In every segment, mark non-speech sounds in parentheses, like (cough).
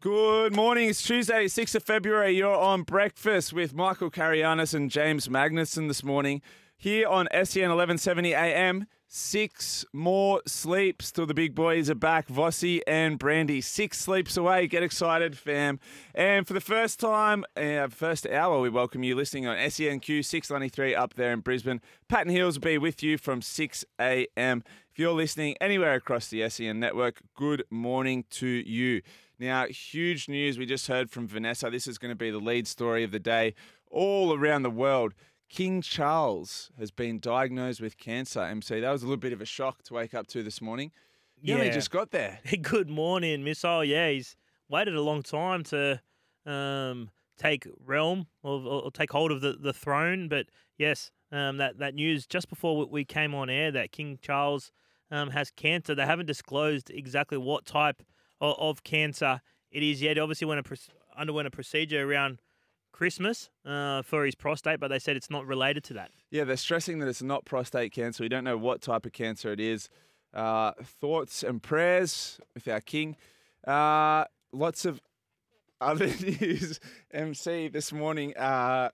Good morning. It's Tuesday, 6th of February. You're on breakfast with Michael Carayannis and James Magnuson this morning here on SEN 1170 AM. Six more sleeps till the big boys are back. Vossi and Brandy. Six sleeps away. Get excited, fam. And for the first time, uh, first hour, we welcome you listening on SENQ 693 up there in Brisbane. Patton Hills will be with you from 6 a.m. If you're listening anywhere across the SEN network, good morning to you. Now, huge news we just heard from Vanessa. This is going to be the lead story of the day all around the world. King Charles has been diagnosed with cancer. MC, that was a little bit of a shock to wake up to this morning. You Yeah. just got there. (laughs) Good morning, missile. Yeah, he's waited a long time to um, take realm or, or take hold of the, the throne. But yes, um, that that news just before we- we came on air that King Charles um, has cancer. They haven't disclosed exactly what type of, of cancer it is yet. Obviously, went a underwent a procedure around Christmas uh, for his prostate, but they said it's not related to that. Yeah, they're stressing that it's not prostate cancer. We don't know what type of cancer it is. Uh, thoughts and prayers with our king. Uh, lots of other (laughs) news. MC this morning. Uh,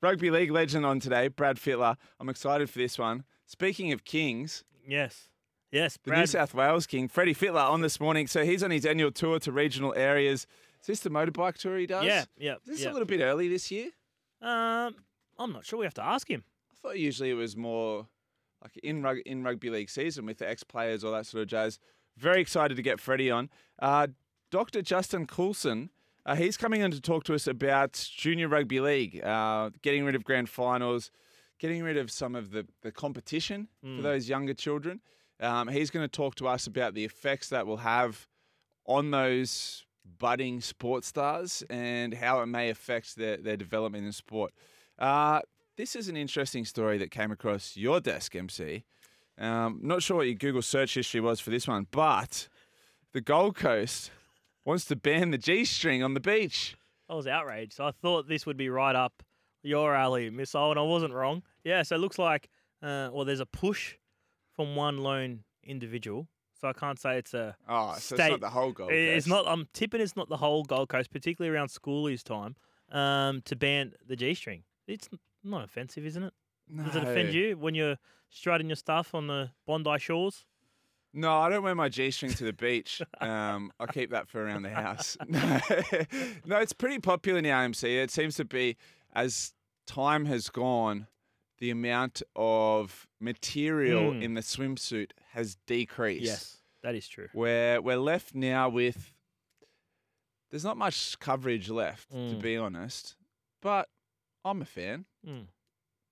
rugby league legend on today, Brad Fittler. I'm excited for this one. Speaking of kings, Yes, yes, the New South Wales king, Freddie Fittler, on this morning. So he's on his annual tour to regional areas. Is this the motorbike tour he does? Yeah, yeah, Is this yeah. a little bit early this year? Um, I'm not sure. We have to ask him. I thought usually it was more like in rug, in rugby league season with the ex players, all that sort of jazz. Very excited to get Freddie on. Uh, Dr. Justin Coulson, uh, he's coming in to talk to us about junior rugby league, uh, getting rid of grand finals, getting rid of some of the, the competition for Mm. those younger children. Um, he's going to talk to us about the effects that will have on those budding sports stars and how it may affect their, their development in sport. Uh, this is an interesting story that came across your desk, MC. Um, not sure what your Google search history was for this one, but the Gold Coast wants to ban the G string on the beach. I was outraged. I thought this would be right up your alley, missile, and I wasn't wrong. Yeah, so it looks like, uh, well, there's a push from one lone individual. So I can't say it's a. Oh, so it's State- not the whole Gold Coast. It's not. I'm tipping it's not the whole Gold Coast, particularly around schoolies time, um, to ban the G string. It's not offensive, isn't it? Does it offend you when you're strutting your stuff on the Bondi shores? No, I don't wear my G string to the beach. Um, I keep that for around the house. (laughs) No, no, it's pretty popular now, MC. It seems to be as time has gone, the amount of material Mm. in the swimsuit has decreased. Yes, that is true. We're we're left now with there's not much coverage left, to Mm. be honest. But I'm a fan. Mm.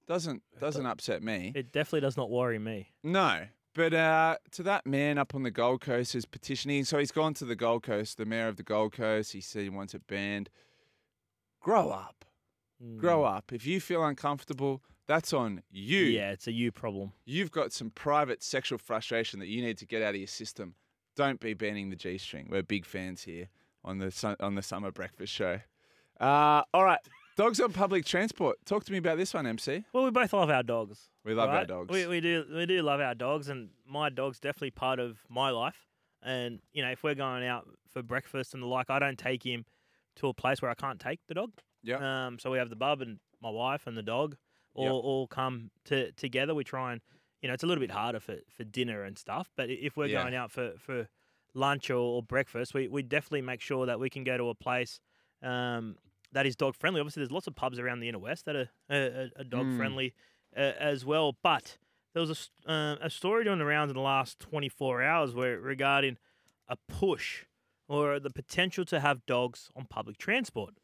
Doesn't doesn't upset me. It definitely does not worry me. No. But uh, to that man up on the Gold Coast who's petitioning, so he's gone to the Gold Coast, the mayor of the Gold Coast. He said he wants it banned. Grow up. Grow Mm. up. If you feel uncomfortable, that's on you. Yeah, it's a you problem. You've got some private sexual frustration that you need to get out of your system. Don't be banning the G string. We're big fans here on the su- on the summer breakfast show. Uh, all right. Dogs on public transport. Talk to me about this one, MC. Well, we both love our dogs. We love our dogs. We, we do we do love our dogs, and my dog's definitely part of my life. And you know, if we're going out for breakfast and the like, I don't take him to a place where I can't take the dog. Yep. Um. So we have the bub and my wife and the dog all Yep. all come to together. We try and you know it's a little bit harder for, for dinner and stuff, but if we're Yeah. going out for for lunch or, or breakfast, we we definitely make sure that we can go to a place. Um, that is dog friendly. Obviously, there's lots of pubs around the inner west that are, uh, are dog Mm. friendly uh, as well. But there was a, uh, a story doing the rounds in the last 24 hours where regarding a push or the potential to have dogs on public transport.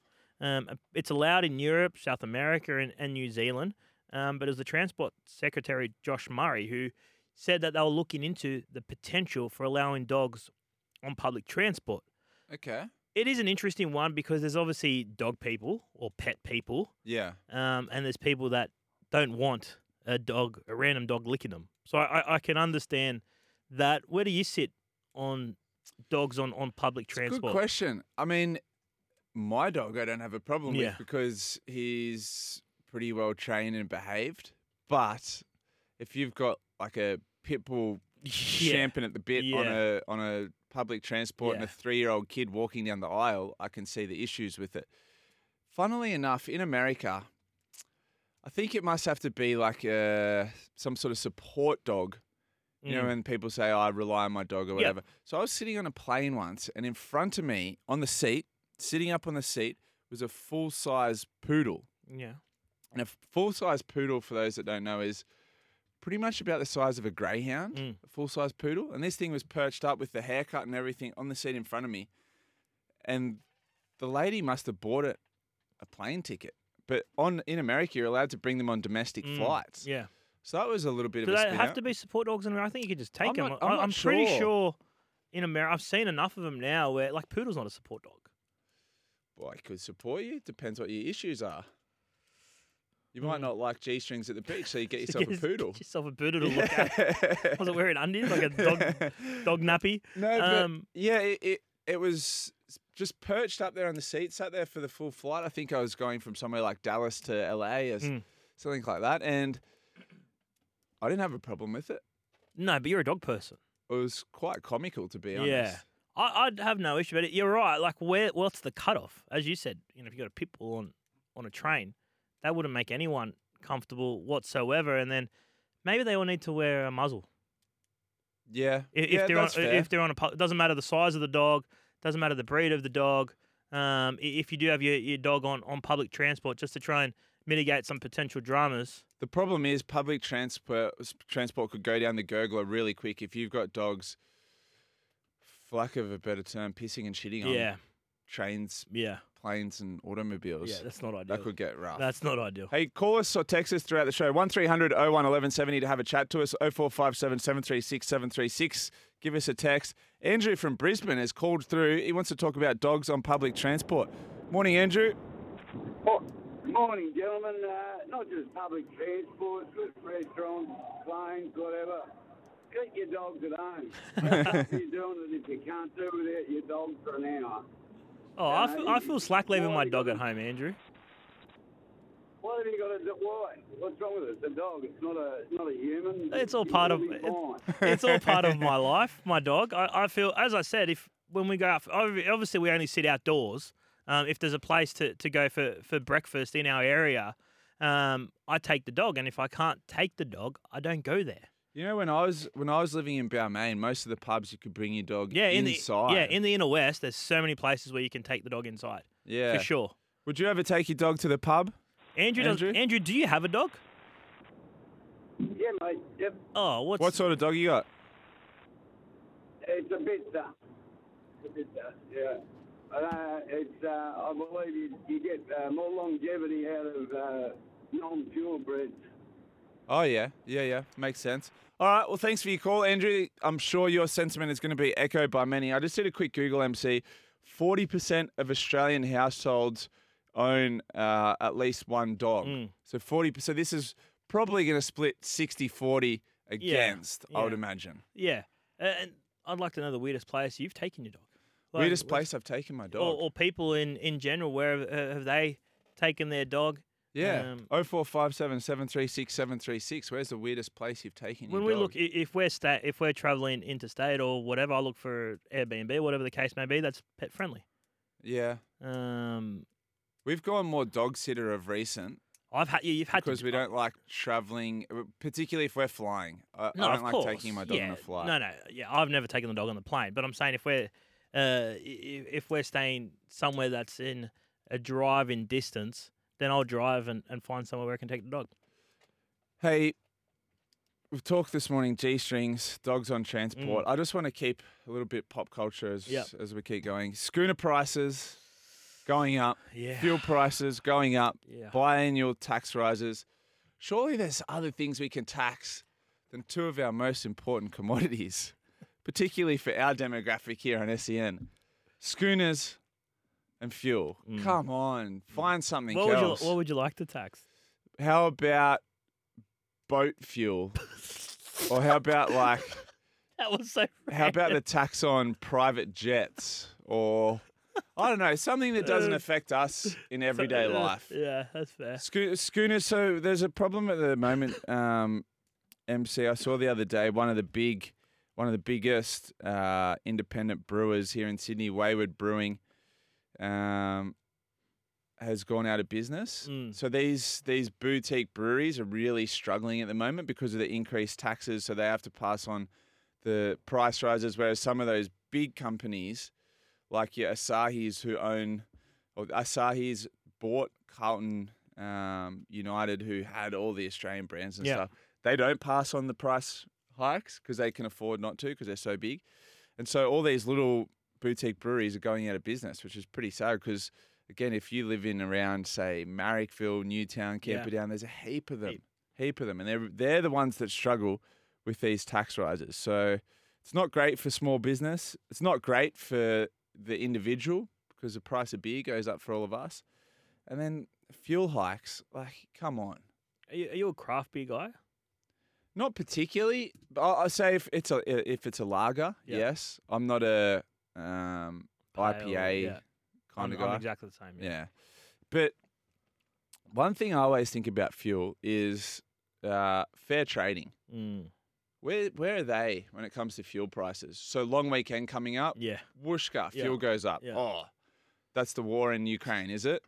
Um, it's allowed in Europe, South America, and, and New Zealand. Um, but it was the Transport Secretary Josh Murray who said that they were looking into the potential for allowing dogs on public transport. Okay. It is an interesting one because there's obviously dog people or pet people, Yeah. um, and there's people that don't want a dog, a random dog licking them. So I, I- can understand that. Where do you sit on dogs on, on public a good transport? question. I mean, my dog I don't have a problem Yeah. with because he's pretty well trained and behaved. But if you've got like a pit bull (laughs) Yeah. champing at the bit on a on a public transport and a three-year-old kid walking down the aisle, I can see the issues with it. Funnily enough, in America, I think it must have to be like a, some sort of support dog. You know, Mm. when people say, oh, I rely on my dog or Yep. whatever. So I was sitting on a plane once, and in front of me on the seat, sitting up on the seat, was a full size poodle. yeah. And a full size poodle, for those that don't know, is pretty much about the size of a greyhound, Mm. a full size poodle. And this thing was perched up with the haircut and everything on the seat in front of me. And the lady must have bought it a plane ticket. But on in America, you're allowed to bring them on domestic Mm, flights. Yeah. So that was a little bit Do of a they have out. to be support dogs in America? I think you could just take I'm them. not- I'm not I'm pretty sure. sure in America, I've seen enough of them now where, like, poodle's not a support dog. Well, I could support you. Depends what your issues are. You might Mm. not like G strings at the beach, so you get (laughs) yourself a poodle. Get yourself a poodle to (laughs) look at. Was it wearing undies like a dog (laughs) dog nappy? No, but Um, yeah, it, it it was just perched up there on the seat, sat there for the full flight. I think I was going from somewhere like Dallas to LA or s- Mm. something like that, and I didn't have a problem with it. No, but you're a dog person. It was quite comical, to be honest. Yeah. I, I'd have no issue, but you're right. Like, where? What's the cutoff? As you said, you know, if you got a pit bull on on a train, that wouldn't make anyone comfortable whatsoever. And then maybe they all need to wear a muzzle. yeah, If, yeah, if they're on, fair. if they're on a, it doesn't matter the size of the dog, doesn't matter the breed of the dog. Um, if you do have your, your dog on, on public transport, just to try and mitigate some potential dramas. The problem is public transport transport could go down the gurgler really quick if you've got dogs, for lack of a better term, pissing and shitting on trains, yeah, planes, and automobiles. yeah. That's not ideal. that could get rough. That's not ideal. Hey, call us or text us throughout the show. 1300 01 1170 to have a chat to us. 0457 736 736. Give us a text. Andrew from Brisbane has called through. He wants to talk about dogs on public transport. Morning, Andrew. Oh, morning, gentlemen. Uh, not just public transport, but restaurants, planes, whatever. Keep your dogs at home. You're doing it if you can't do without your dog for an hour. Oh, I feel, I feel slack leaving my dog at home, Andrew. What have you got to do? Why? What's wrong with it? It's a dog. It's not a, it's not a human. It's all part of it- (laughs) it's all part of my life. My dog. I, I feel, as I said, if when we go out, obvi- obviously we only sit outdoors. Um, if there's a place to, to go for, for breakfast in our area, um, I take the dog, and if I can't take the dog, I don't go there. You know, when I was when I was living in Balmain, most of the pubs you could bring your dog Yeah, in inside. the yeah in the inner west, there's so many places where you can take the dog inside yeah. for sure. Would you ever take your dog to the pub? Andrew, does, Andrew? Andrew, do you have a dog? Yeah, mate. Yep. Oh, what's What sort of dog you got? It's a bit, uh, a bit, yeah. Uh, it's, uh, I believe you, you get uh, more longevity out of uh, non-purebreds. Oh yeah, yeah, yeah. Makes sense. All right. Well, thanks for your call, Andrew. I'm sure your sentiment is going to be echoed by many. I just did a quick Google MC. Forty percent of Australian households own uh, at least one dog. Mm. So forty. So this is probably going to split 60-40 against. I would imagine. yeah? And I'd like to know the weirdest place you've taken your dog. Like, Weirdest place I've taken my dog. or, or people in in general. Where have, have they taken their dog? Yeah. um, Oh four five seven seven three six seven three six. Where's the weirdest place you've taken When we dog? look, if we're sta- if we're traveling interstate or whatever, I look for Airbnb, whatever the case may be. That's pet friendly. yeah. Um, We've gone more dog sitter of recent. I've had yeah, you've had because to we don't like traveling, uh, particularly if we're flying. I, No, I don't of like course. taking my dog yeah. on a flight. No, no, yeah, I've never taken the dog on the plane, but I'm saying if we're uh, if we're staying somewhere that's in a drive-in distance, then I'll drive and, and find somewhere where I can take the dog. Hey, we've talked this morning G strings, dogs on transport. I just want to keep a little bit pop culture as, Mm. Yep. as we keep going. Schooner prices going up, Yeah, fuel prices going up, yeah. biannual tax rises. Surely there's other things we can tax than two of our most important commodities, (laughs) particularly for our demographic here on SEN. Schooners and fuel. Mm. Come on, find something What would you else. What would you like to tax? how about boat fuel? or how about like (laughs) That was so. how about the tax on private jets? Or I don't know, something that doesn't Uh, affect us in everyday Uh, life. Yeah, that's fair. Scho- schooners. So there's a problem at the moment. Um, MC, I saw the other day one of the big one of the biggest uh, independent brewers here in Sydney, Wayward Brewing, um, has gone out of business. Mm. So these these boutique breweries are really struggling at the moment because of the increased taxes. So they have to pass on the price rises, whereas some of those big companies, like your Asahi's, who own, or Asahi's bought Carlton um, United, who had all the Australian brands and Yeah. stuff. They don't pass on the price hikes because they can afford not to because they're so big, and so all these little boutique breweries are going out of business, which is pretty sad because. Again, if you live in around, say, Marrickville, Newtown, Yeah. Camperdown, there's a heap of them, Heap. heap of them, and they're they're the ones that struggle with these tax rises. So it's not great for small business. It's not great for the individual because the price of beer goes up for all of us. And then fuel hikes, like, come on. Are you, are you a craft beer guy? Not particularly. I I say if it's a if it's a lager, Yeah. yes. I'm not a um, Pale, IPA yeah. kind I'm, of guy. I'm exactly the same. Yeah. Yeah. But one thing I always think about fuel is uh, fair trading. Mm. Where where are they when it comes to fuel prices? So long weekend coming up, Yeah. whooshka, Yeah. fuel goes up. Yeah. Oh, that's the war in Ukraine, is it?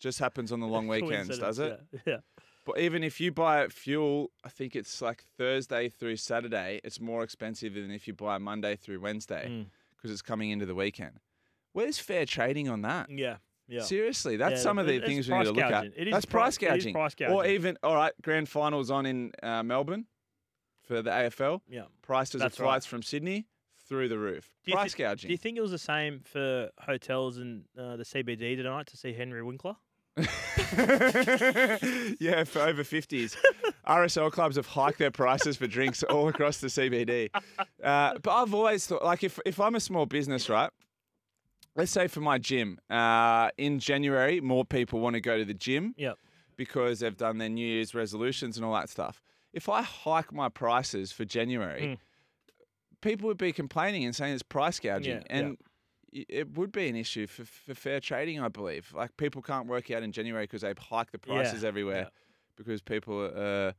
Just happens on the long (laughs) weekends, does it? Yeah. (laughs) yeah. But even if you buy fuel, I think it's like Thursday through Saturday, it's more expensive than if you buy Monday through Wednesday Mm. Because it's coming into the weekend. Where's fair trading on that? Yeah. Yeah. Seriously, that's Yeah, some of the things we need to price look gouging. at. It is that's pri- price is gouging. price Or even, all right, grand finals on in uh, Melbourne for the AFL. Yeah. Prices of right. flights from Sydney through the roof. Do Price thi- gouging. Do you think it was the same for hotels in uh, the CBD tonight to see Henry Winkler? (laughs) yeah, for over 50s. (laughs) RSL clubs have hiked their prices for drinks (laughs) all across the CBD. Uh, but I've always thought, like, if, if I'm a small business, right? Let's say for my gym, uh, in January, more people want to go to the gym Yep. because they've done their New Year's resolutions and all that stuff. If I hike my prices for January, Mm. people would be complaining and saying it's price gouging. Yeah, yeah. and y- it would be an issue for, for fair trading, I believe. Like people can't work out in January because they've hiked the prices everywhere. Because people uh,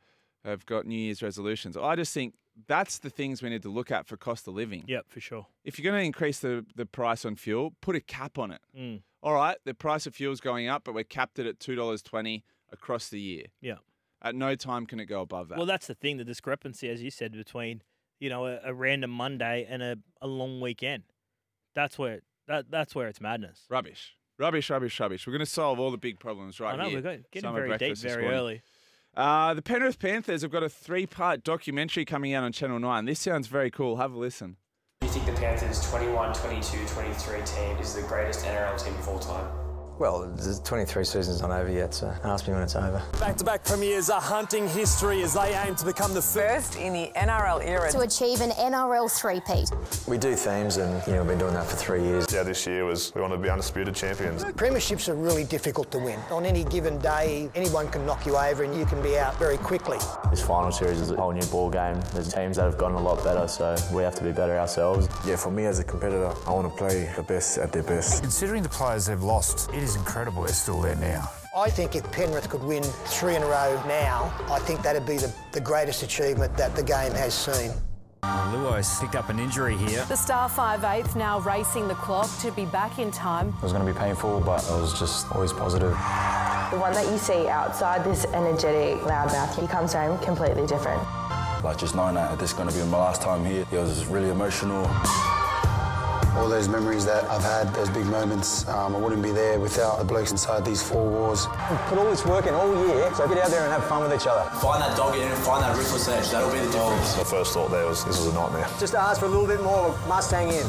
have got New Year's resolutions. I just think that's the things we need to look at for cost of living. Yep, for sure. If you're going to increase the, the price on fuel, put a cap on it. Mm. All right, the price of fuel's going up, but we're capped it at $2.20 across the year. Yeah. At no time can it go above that. Well, that's the thing, the discrepancy, as you said, between you know a, a random Monday and a, a long weekend. That's where that that's where it's madness. rubbish. Rubbish, rubbish, rubbish. We're going to solve all the big problems right I know here. we're going, getting Summer very deep breakfast this very morning. early. Uh, the Penrith Panthers have got a three-part documentary coming out on Channel 9. This sounds very cool. Have a listen. Do you think the Panthers 21, 22, 23 team is the greatest NRL team of all time? Well, the 23 seasons not over yet, so ask me when it's over. Back-to-back premiers are hunting history as they aim to become the first. First in the NRL era to achieve an NRL three-peat. We do themes, and you know we've been doing that for three years. Yeah, this year was we wanted to be undisputed champions. Premierships are really difficult to win. On any given day, anyone can knock you over and you can be out very quickly. This final series is a whole new ball game. There's teams that have gotten a lot better, so we have to be better ourselves. Yeah, for me as a competitor, I want to play the best at their best. Considering the players they've lost, it is incredible they're still there now. I think if Penrith could win three in a row now, I think that'd be the, the greatest achievement that the game has seen. Luai's picked up an injury here. The Star 5'8 now racing the clock to be back in time. It was going to be painful, but I was just always positive. The one that you see outside, this energetic, loudmouth, he comes home completely different. Like just knowing that this is going to be my last time here, it was really emotional. All those memories that I've had, those big moments, um, I wouldn't be there without the blokes inside these four walls. Put all this work in all year, so get out there and have fun with each other. Find that dog in and find that ruthless edge. That'll be the difference. My first thought there was this was a nightmare. Just to ask for a little bit more Mustang in.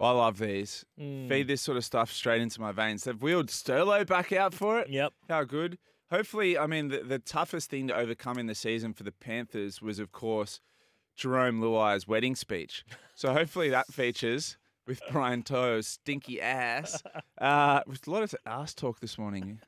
I love these. Mm. Feed this sort of stuff straight into my veins. They've wheeled Sterlo back out for it. Yep. How good. Hopefully, I mean, the, the toughest thing to overcome in the season for the Panthers was, of course, Jarome Luai's wedding speech. So hopefully that features with Brian To'o's stinky ass. (laughs) Uh, with a lot of ass talk this morning.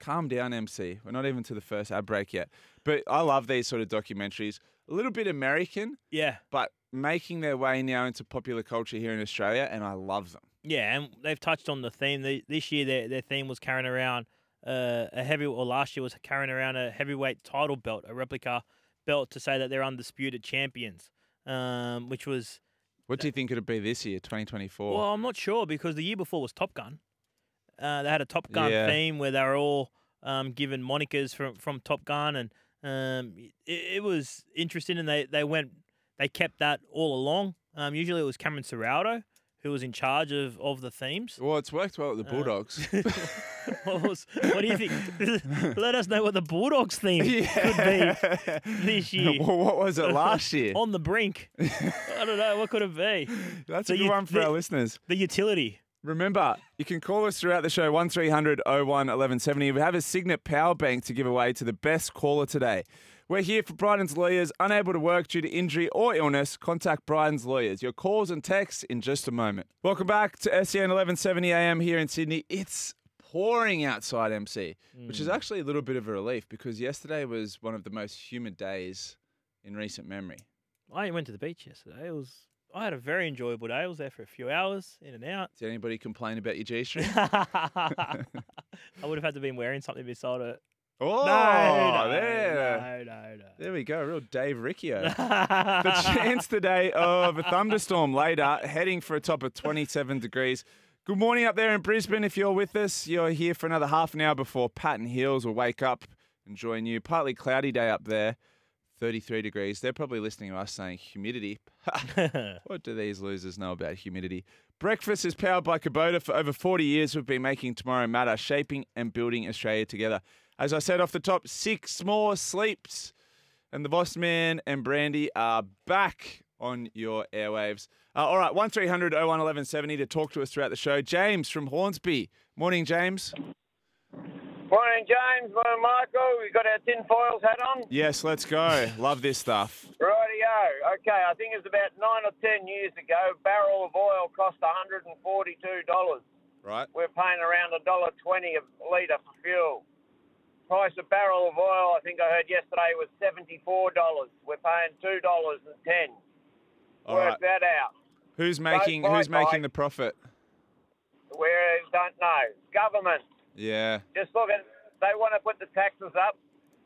Calm down, MC. We're not even to the first ad break yet. But I love these sort of documentaries. A little bit American, Yeah. but making their way now into popular culture here in Australia, and I love them. Yeah, and they've touched on the theme. This year, their, their theme was carrying around uh, a heavy, or last year was carrying around a heavyweight title belt, a replica belt to say that they're undisputed champions, um, which was What do you think it'd be this year, 2024? well, I'm not sure because the year before was Top Gun. Uh, they had a Top Gun Yeah. theme where they were all um, given monikers from from Top Gun, and um, it, it was interesting. And they they went they kept that all along. Um, usually it was Cameron Ciraldo who was in charge of, of the themes. Well, it's worked well at the Uh, Bulldogs. (laughs) what, was- what do you think? (laughs) Let us know what the Bulldogs theme could be (laughs) this year. well, what was it last year? On the brink. I don't know. What could it be? That's The a good ut- one for the- our listeners. The utility. Remember, you can call us throughout the show 1300 01 1170. We have a Cygnett power bank to give away to the best caller today. We're here for Bryden's lawyers. Unable to work due to injury or illness, contact Bryden's lawyers. Your calls and texts in just a moment. Welcome back to SEN 1170 AM here in Sydney. It's pouring outside MC, which is hmm. actually a little bit of a relief because yesterday was one of the most humid days in recent memory. I went to the beach yesterday. It was. I had a very enjoyable day. I was there for a few hours, in and out. Did anybody complain about your G (laughs) string? I would have had to been wearing something beside it. Oh, no, no, there. no. There we go, real Dave Riccio. (laughs) the chance today of a thunderstorm later, heading for a top of 27 degrees. Good morning up there in Brisbane. If you're with us, you're here for another half an hour before Pat and Heels will wake up and join you. Partly cloudy day up there, 33 degrees. They're probably listening to us saying humidity. (laughs) what do these losers know about humidity? Breakfast is powered by Kubota. For over 40 years, we've been making tomorrow matter, shaping and building Australia together. As I said off the top, six more sleeps. And the Boss Man and Brandy are back on your airwaves. Uh, all right, 1300 01 1170 to talk to us throughout the show. James from Hornsby. Morning, James. Morning, James. Morning, Michael. We got our tin foils hat on. Yes, let's go. Love this stuff. Rightio. Okay, I think it was about nine or ten years ago. Barrel of oil cost $142. Right. We're paying around a dollar twenty a litre for fuel. Price of barrel of oil, I think I heard yesterday, was seventy-four dollars. We're paying two dollars and ten. All Work right. that out. Who's making who's making hike. the profit? We don't know. Government. Yeah. Just look at, they want to put the taxes up.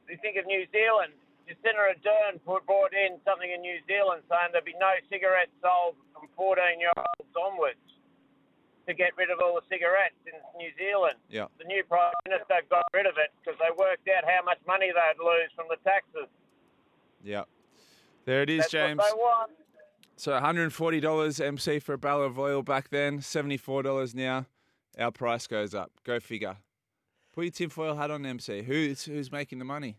You think of New Zealand. Jacinda Ardern put, brought in something in New Zealand saying there'd be no cigarettes sold from 14 year olds onwards to get rid of all the cigarettes in New Zealand. Yeah. The new Prime Minister got rid of it because they worked out how much money they'd lose from the taxes. Yeah. There it is, That's James. what they want. So $140 MC for a barrel of oil back then, $74 now. Our price goes up. Go figure. Put your tinfoil hat on, MC. Who's who's making the money?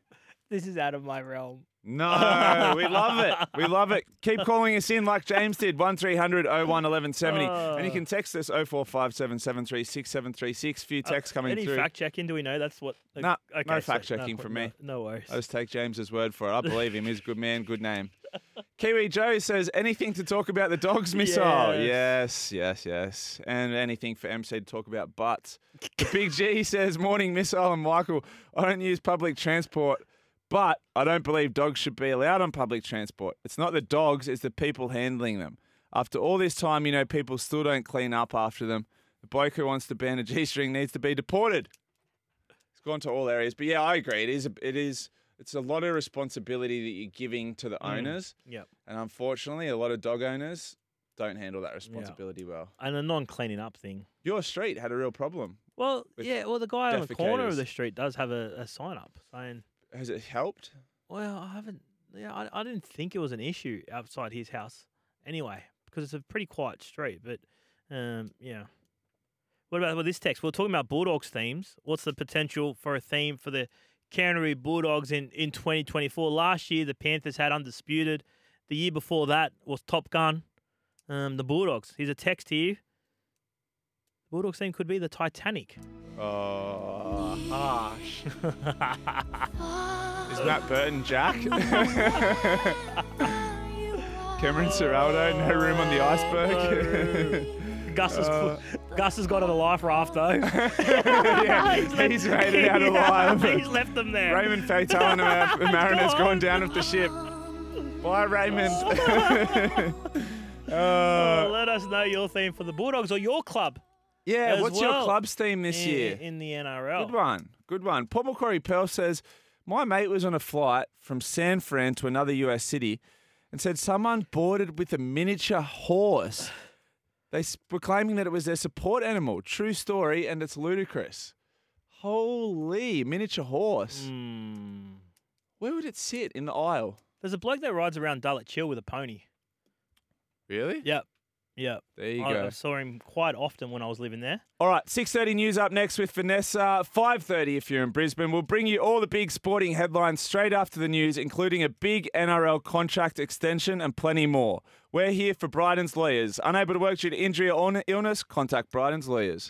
This is out of my realm. No, (laughs) we love it. We love it. Keep calling us in like James did, 1300 01 1170. And you can text us 0457 736 736. Few texts coming Uh, Any through. fact checking? Do we know that's what? No, okay, no fact checking from me. No worries. I just take James's word for it. I believe him. He's a good man, good name. (laughs) Kiwi Joe says, anything to talk about the dogs missile? Yes, yes, yes. And anything for MC to talk about butts. The (laughs) Big G says, morning missile and Michael, I don't use public transport, but I don't believe dogs should be allowed on public transport. It's not the dogs, it's the people handling them. After all this time, you know, people still don't clean up after them. The bloke who wants to ban a G-string needs to be deported. It's gone to all areas. But yeah, I agree. It is a, it is it's a lot of responsibility that you're giving to the Mm. owners. Yep. And unfortunately, a lot of dog owners don't handle that responsibility well. And the non-cleaning up thing. Your street had a real problem. Well, yeah. Well, the guy on the corner of the street does have a, a sign up saying, Has it helped? "Well, I haven't. Yeah, I, I didn't think it was an issue outside his house anyway, because it's a pretty quiet street. But, um, yeah. What about well, this text? We're talking about Bulldogs themes. What's the potential for a theme for the Canterbury Bulldogs in, in 2024? Last year, the Panthers had Undisputed. The year before that was Top Gun. Um, the Bulldogs. Here's a text here. Bulldogs theme could be the Titanic. Oh, harsh. (laughs) Is Matt Burton Jack? (laughs) (laughs) Cameron Ciraldo, no room on the iceberg. Gus has, Uh, Gus has got on a life raft though. yeah, he's made it out Yeah, alive. he's left them there. Raymond Faitala and the He's Mariner's gone. gone down with the ship. Bye, Raymond. Uh, let us know your theme for the Bulldogs or your club. Yeah, what's your club's theme this in, year? in the NRL? Good one. Good one. Paul Macquarie Pearl says, My mate was on a flight from San Fran to another US city and said someone boarded with a miniature horse. They were claiming that it was their support animal. True story, and it's ludicrous. Holy miniature horse. Hmm. Where would it sit in the aisle? There's a bloke that rides around Dulwich Hill with a pony. Really? Yep. Yep. There you I, go. I saw him quite often when I was living there. All right, 6.30 news up next with Vanessa. 5.30 if you're in Brisbane. We'll bring you all the big sporting headlines straight after the news, including a big NRL contract extension and plenty more. We're here for Bryden's Lawyers. Unable to work due to injury or illness? Contact Bryden's Lawyers.